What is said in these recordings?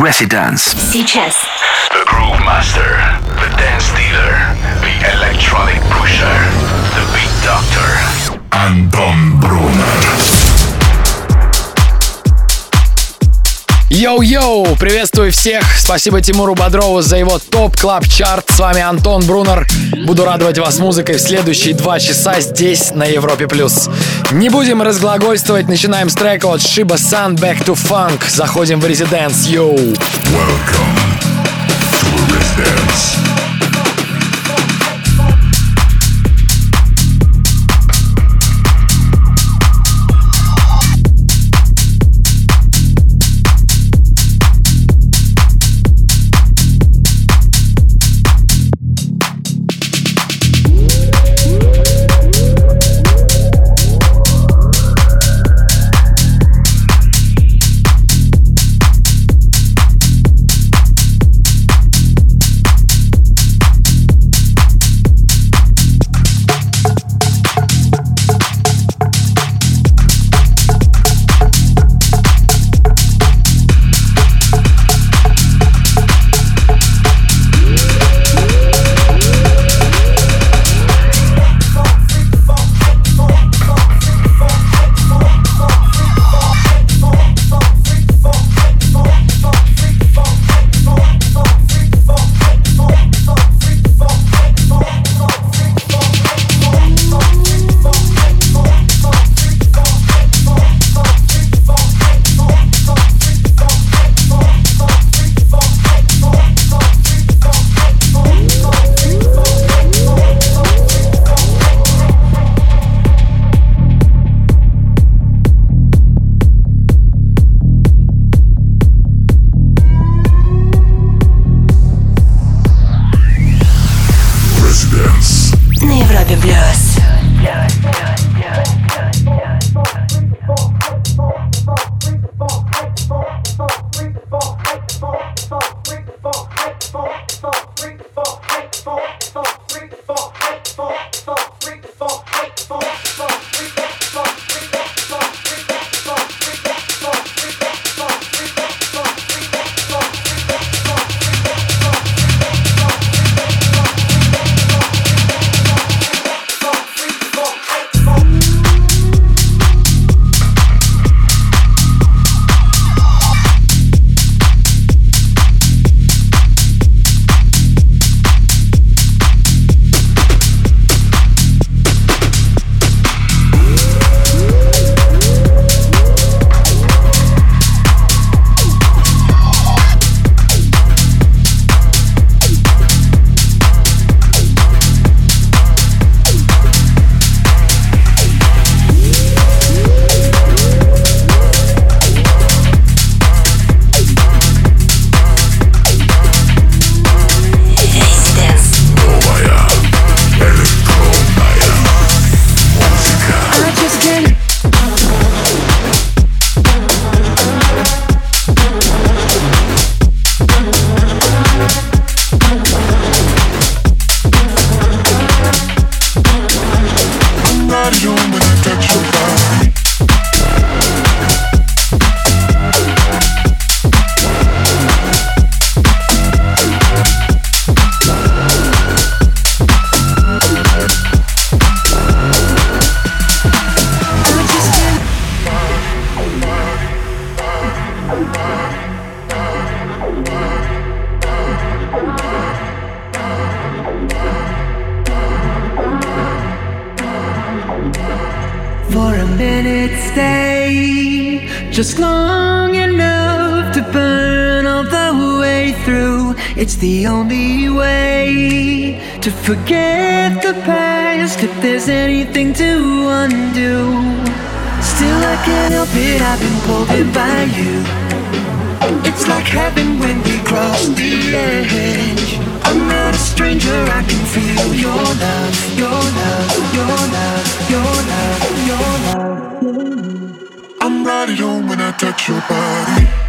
Residence. Сейчас. The Groove Master, the Dance Dealer, the Electronic Pusher, the Beat Doctor. Anton Brunner. Йоу-йоу! Приветствую всех! Спасибо Тимуру Бодрову за его топ клаб чарт С вами Антон Брунер. Буду радовать вас музыкой в следующие два часа здесь, на Европе+. плюс. Не будем разглагольствовать, начинаем с трека от Shiba Sun Back to Funk. Заходим в резиденс, йоу! Welcome to Residence. It's the only way to forget the past if there's anything to undo. Still, I can't help it, I've been pulled in by you. It's like heaven when we cross the edge. I'm not a stranger, I can feel your love, your love, your love, your love, your love. I'm right at home when I touch your body.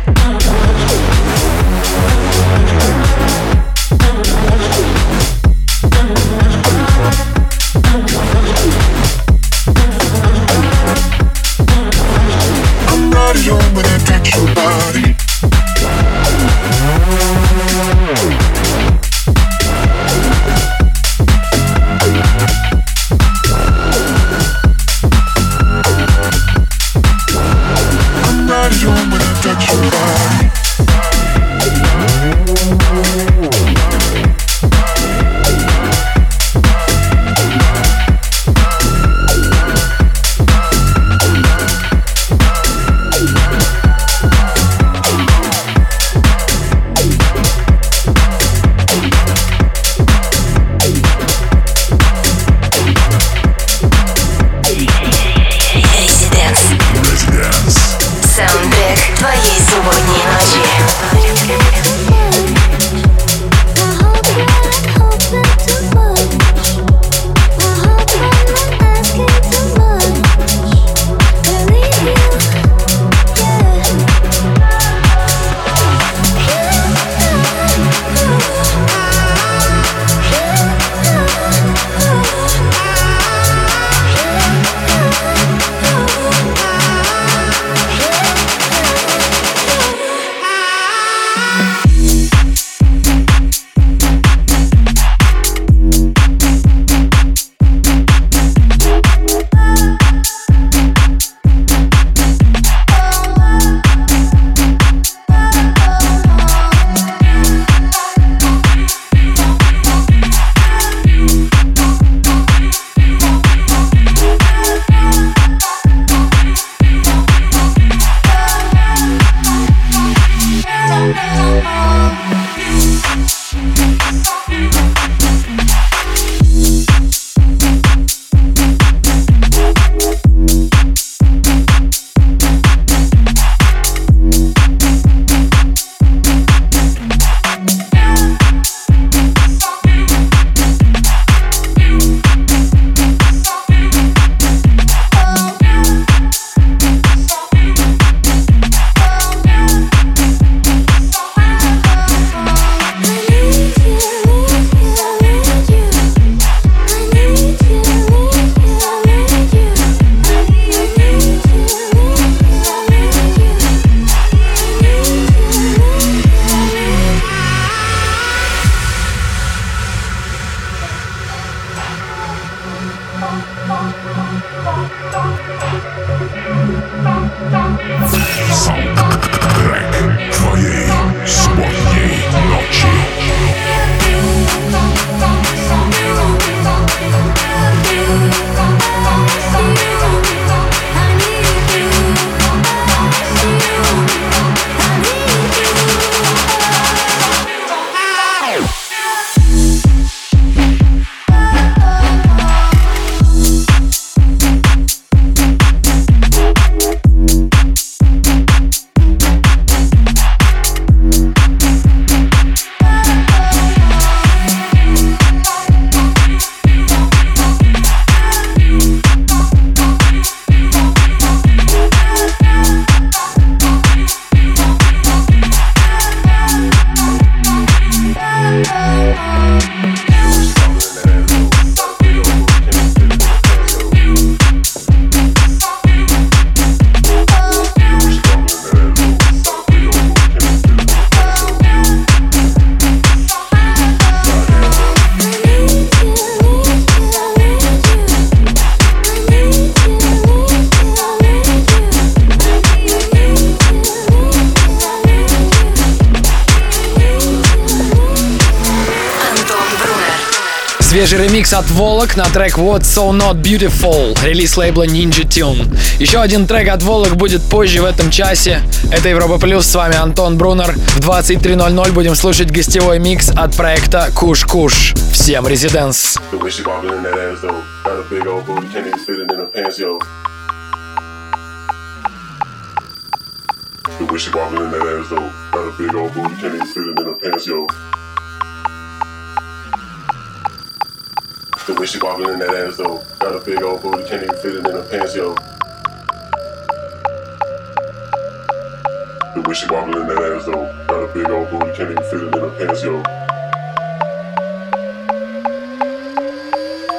Свежий ремикс от Волок на трек What's So Not Beautiful, релиз лейбла Ninja Tune. Еще один трек от Волок будет позже в этом часе. Это Европа Плюс, с вами Антон Брунер. В 23.00 будем слушать гостевой микс от проекта Куш Куш. Всем резиденс! The way she wobbling in that ass though, got a big old booty, can't even fit it in her pants, yo. The way she wobbling in that ass though. Got a big old booty, can't even fit it in her pants, yo. The way she wobbling that ass though. Got a big old booty, can't even fit it in her pants, yo.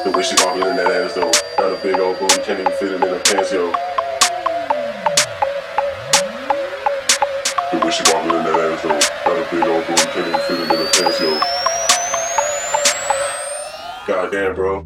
The way she wobbling that ass though. Got a big old booty, can't even fit it in her pants, yo. The way she wobbling that ass though. Got a big old booty, can't even fit it in her pants, yo. Goddamn, bro.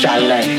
Chalet.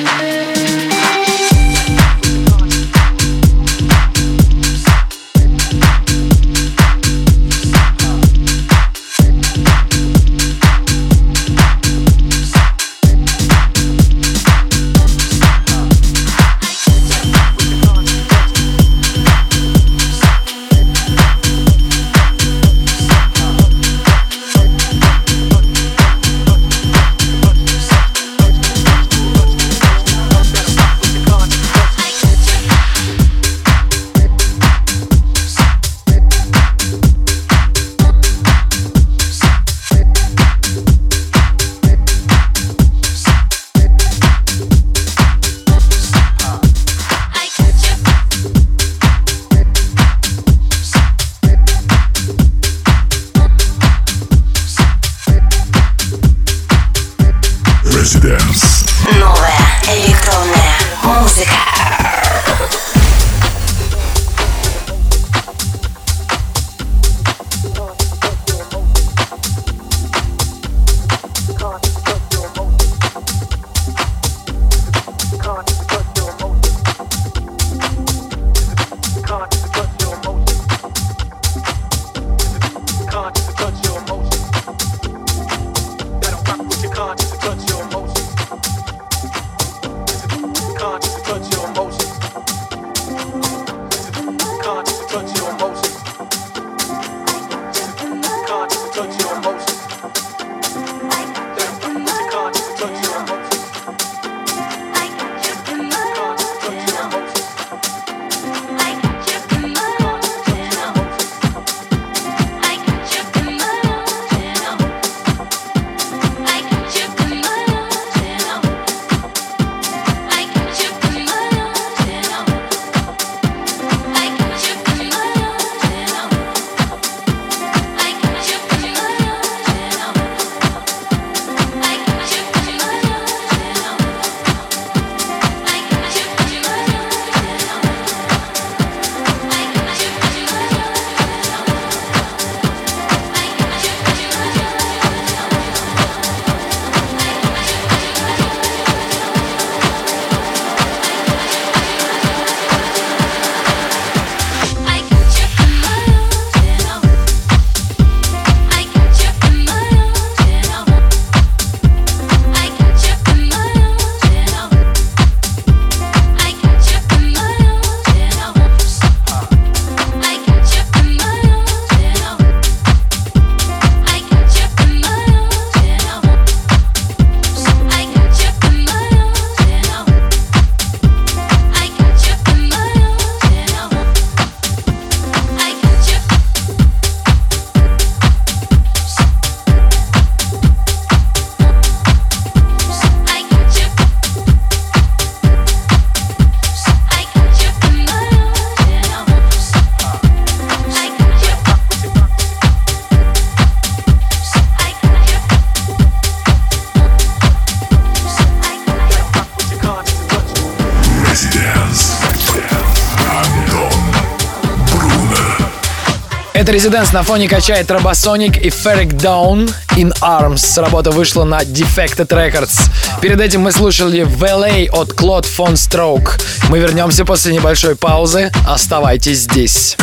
Резиденс на фоне качает Робосоник и Ferric Down in Arms. Работа вышла на Defected Records. Перед этим мы слушали Valet от Claude Von Stroke. Мы вернемся после небольшой паузы. Оставайтесь здесь.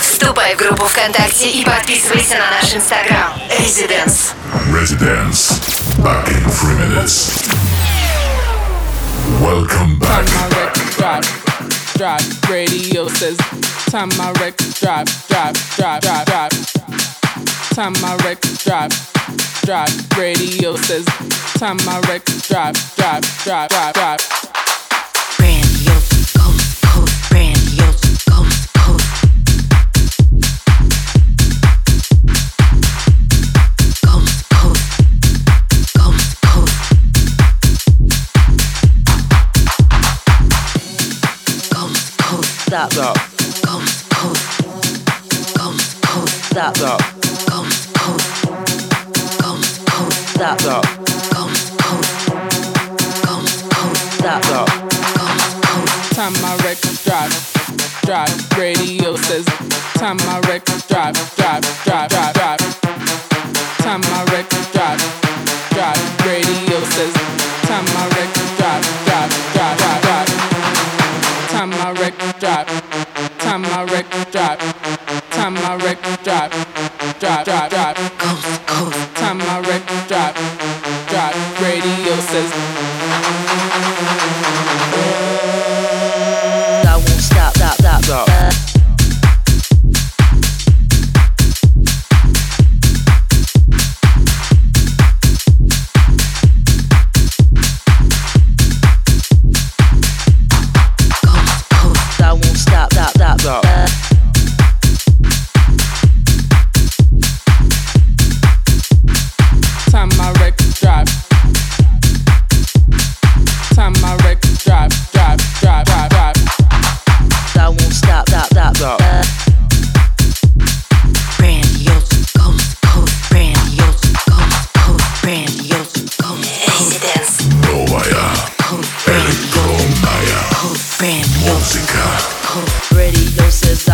Вступай в группу ВКонтакте и подписывайся на наш инстаграм. Residence. Residence. Back in three minutes. Welcome back. Drop radio says time my records drop, drop, drop, drop, drop. Time my records drop, drop. Radio says time my records drop, drop, drop, drop, drop. Grandiose, coast, coast, grandiose, stop. Stop. Coast, coast, coast, coast, stop. Stop. Coast, coast, coast, coast, stop. Stop. Coast, coast, coast, coast, stop. Stop. Coast, coast. Time my records drop, drop. Radio says time my records drop, drop, drop, drop, drop. Time my records drop, drop. Radio says time my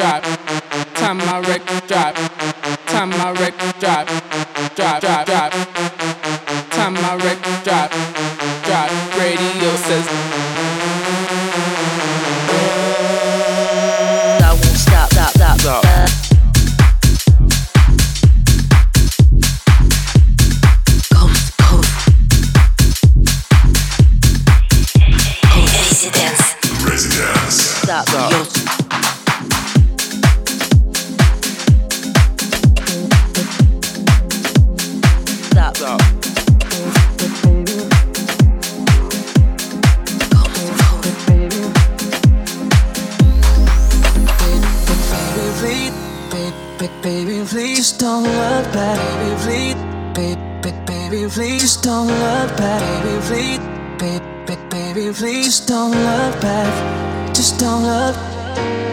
drop, time my record drop, time my record drop. baby, baby, please. Don't look back, baby, please, baby, baby, please. Don't look back, baby, please, baby, baby, please. Don't look back, just don't look.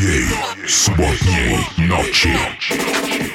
твоей субботней ночи.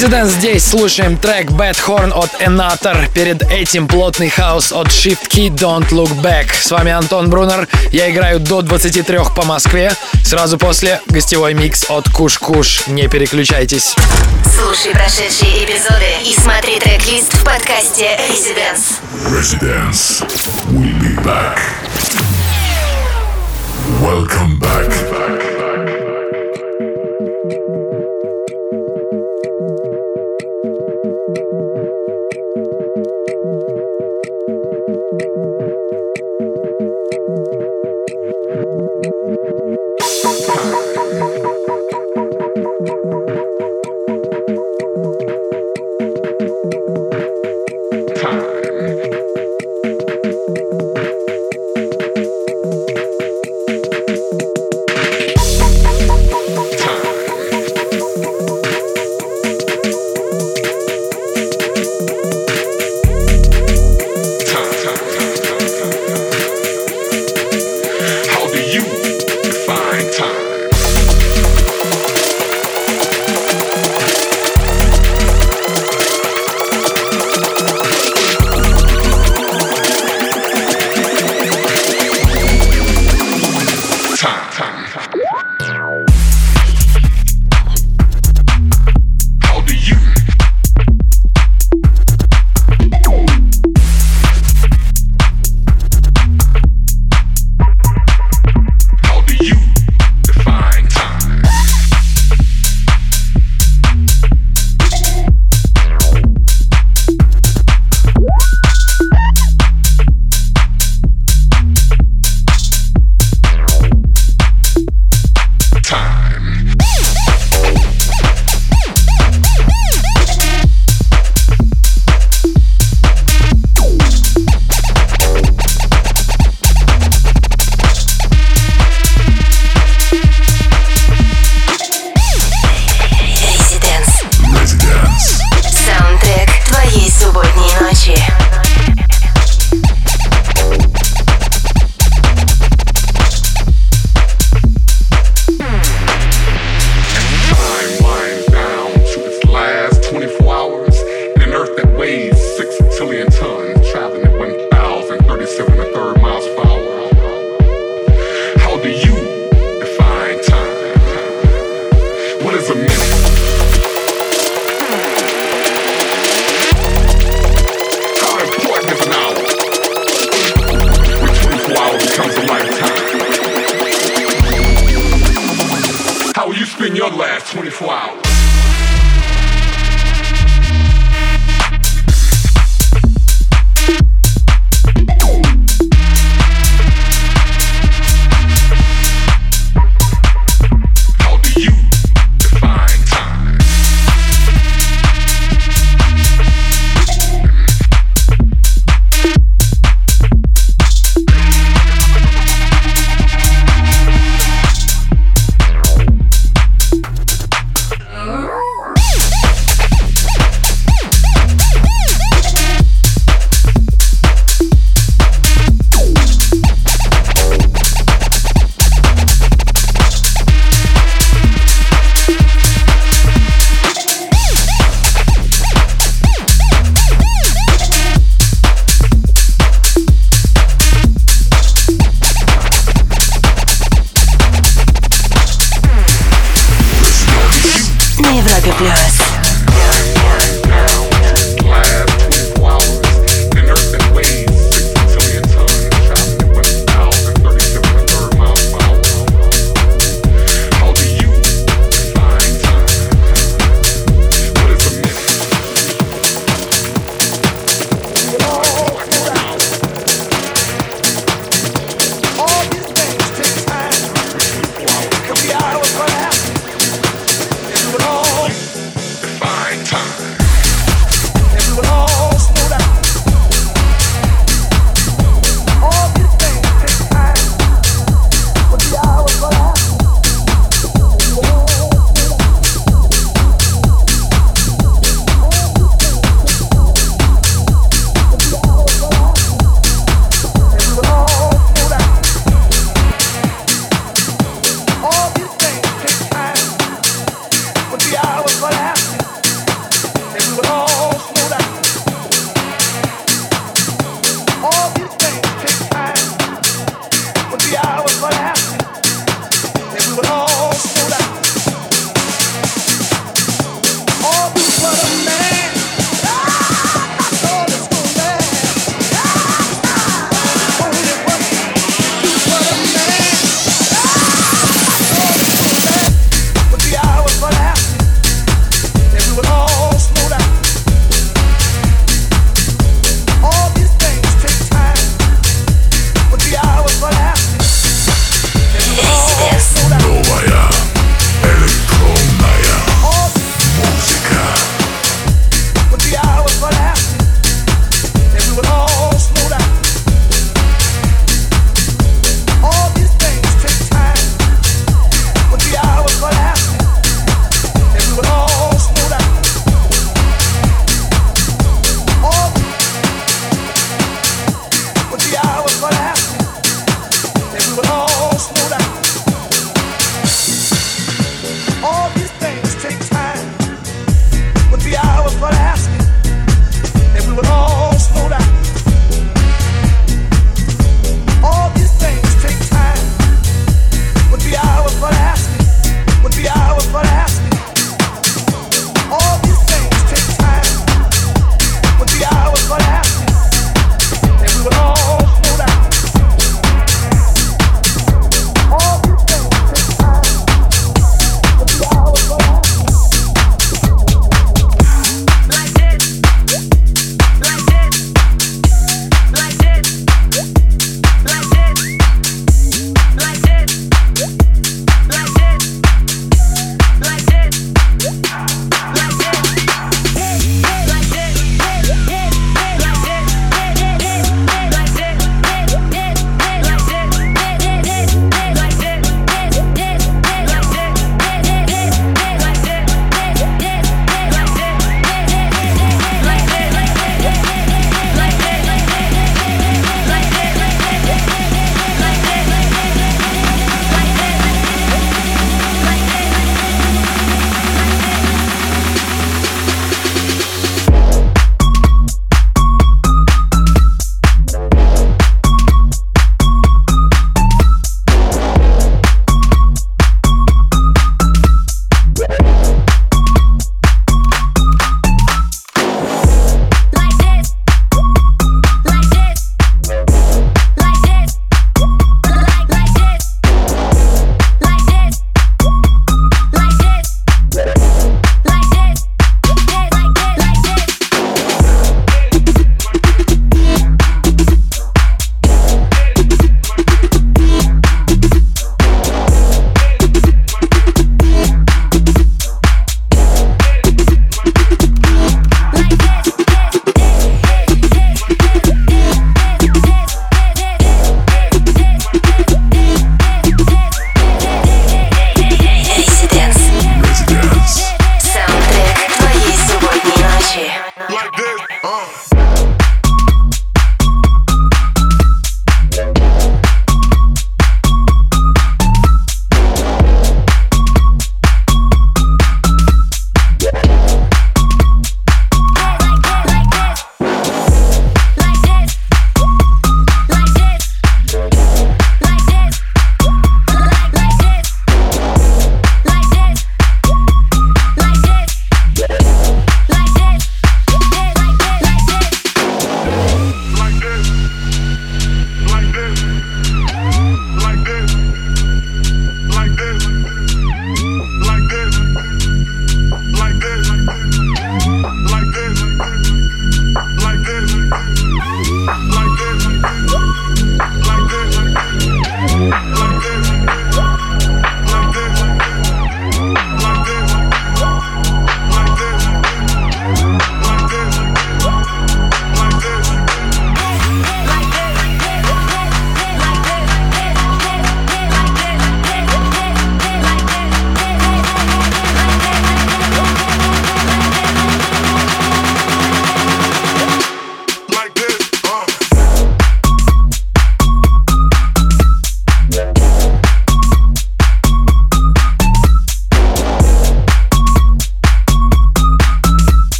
Residence здесь слушаем трек Bad Horn от Enator. Перед этим плотный хаос от Shift Key Don't Look Back. С вами Антон Брунер. Я играю до 23 по Москве. Сразу после гостевой микс от Куш Куш. Не переключайтесь. Слушай прошедшие эпизоды и смотри трек-лист в подкасте Residence. Residence. We'll be back. Welcome back. your last 24 hours.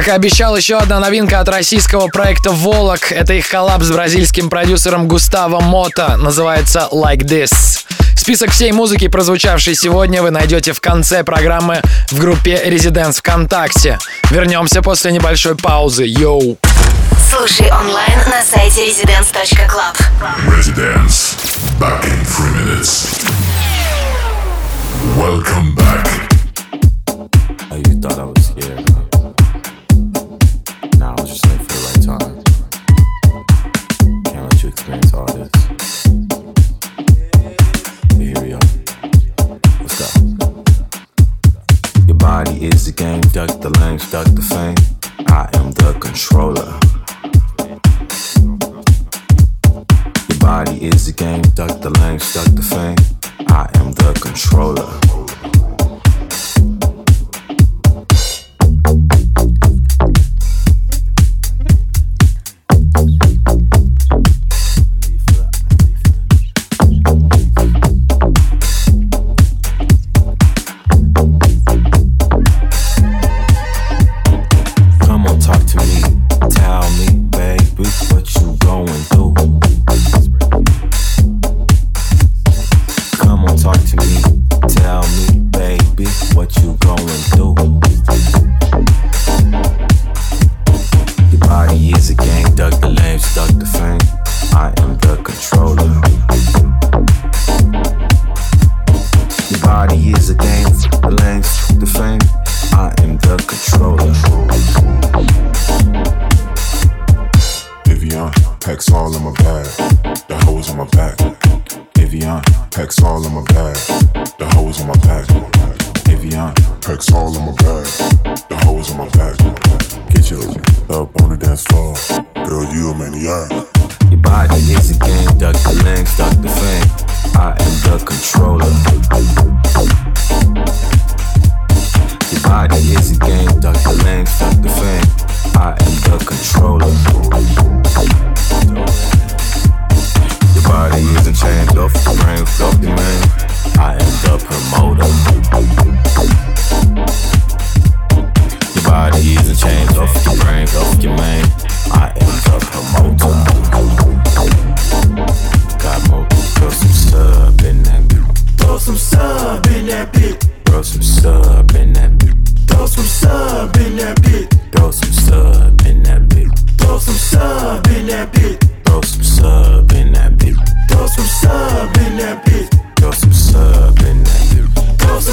Как и обещал, еще одна новинка от российского проекта «Волок». Это их коллаб с бразильским продюсером Густаво Мота. Называется «Like This». Список всей музыки, прозвучавшей сегодня, вы найдете в конце программы в группе Residents ВКонтакте. Вернемся после небольшой паузы. Йоу! Слушай онлайн на сайте residence.club. Residence. Back in three minutes. Welcome back. Oh, you thought I was scared, just for the right time. Can't let you experience all this. But here we are. Your body is the game, duck the lane, duck the fame. I am the controller. Your body is the game, duck the lane, duck the fame. I am the controller.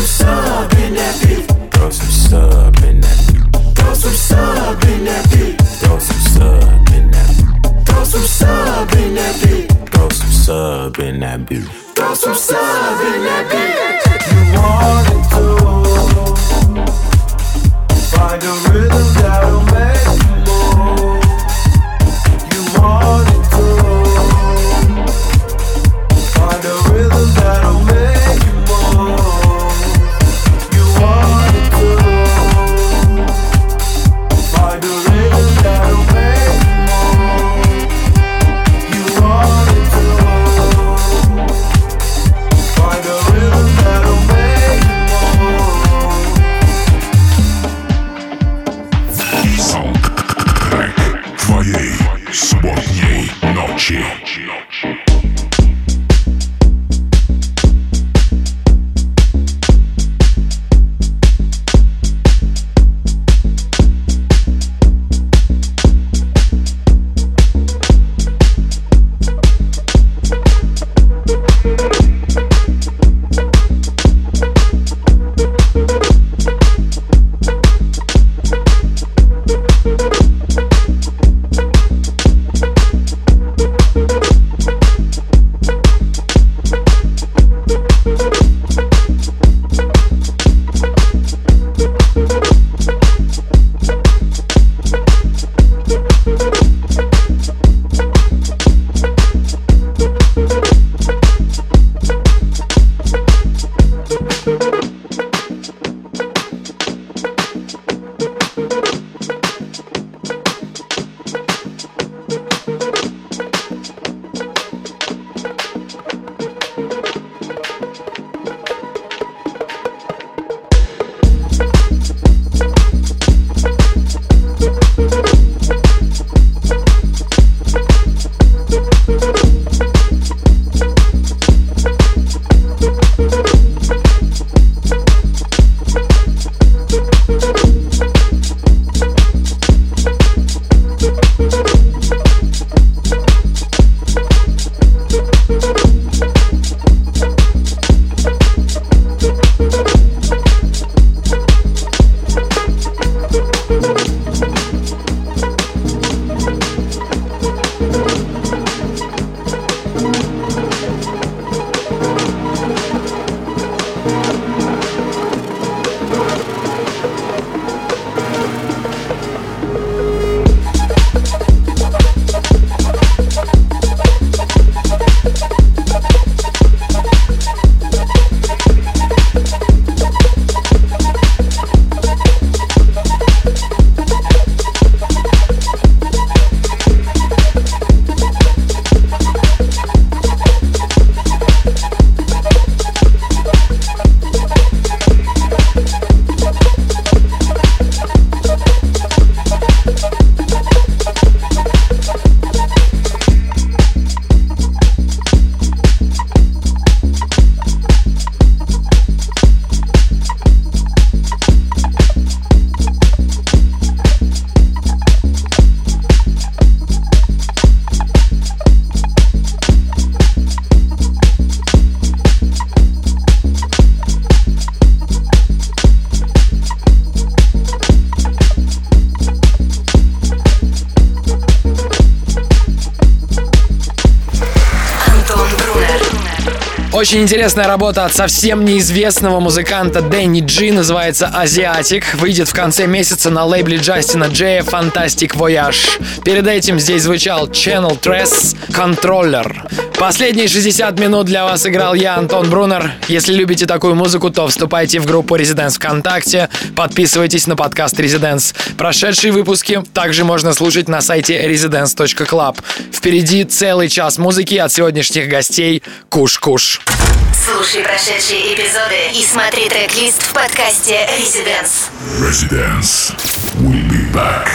Sub in that beat. Throw some sub in that beat. Throw some sub in that beat. Throw some sub in that beat. Throw some sub in that beat. Throw some sub in that beat. Throw some Очень интересная работа от совсем неизвестного музыканта Дэнни Джи, называется «Азиатик». Выйдет в конце месяца на лейбле Джастина Джея «Fantastic Voyage». Перед этим здесь звучал Channel Tress Controller. Последние 60 минут для вас играл я, Антон Брунер. Если любите такую музыку, то вступайте в группу Residents ВКонтакте, подписывайтесь на подкаст Residents. Прошедшие выпуски также можно слушать на сайте residence.club. Впереди целый час музыки от сегодняшних гостей Куш-Куш. Слушай прошедшие эпизоды и смотри трек-лист в подкасте Residence. Residence. We'll be back.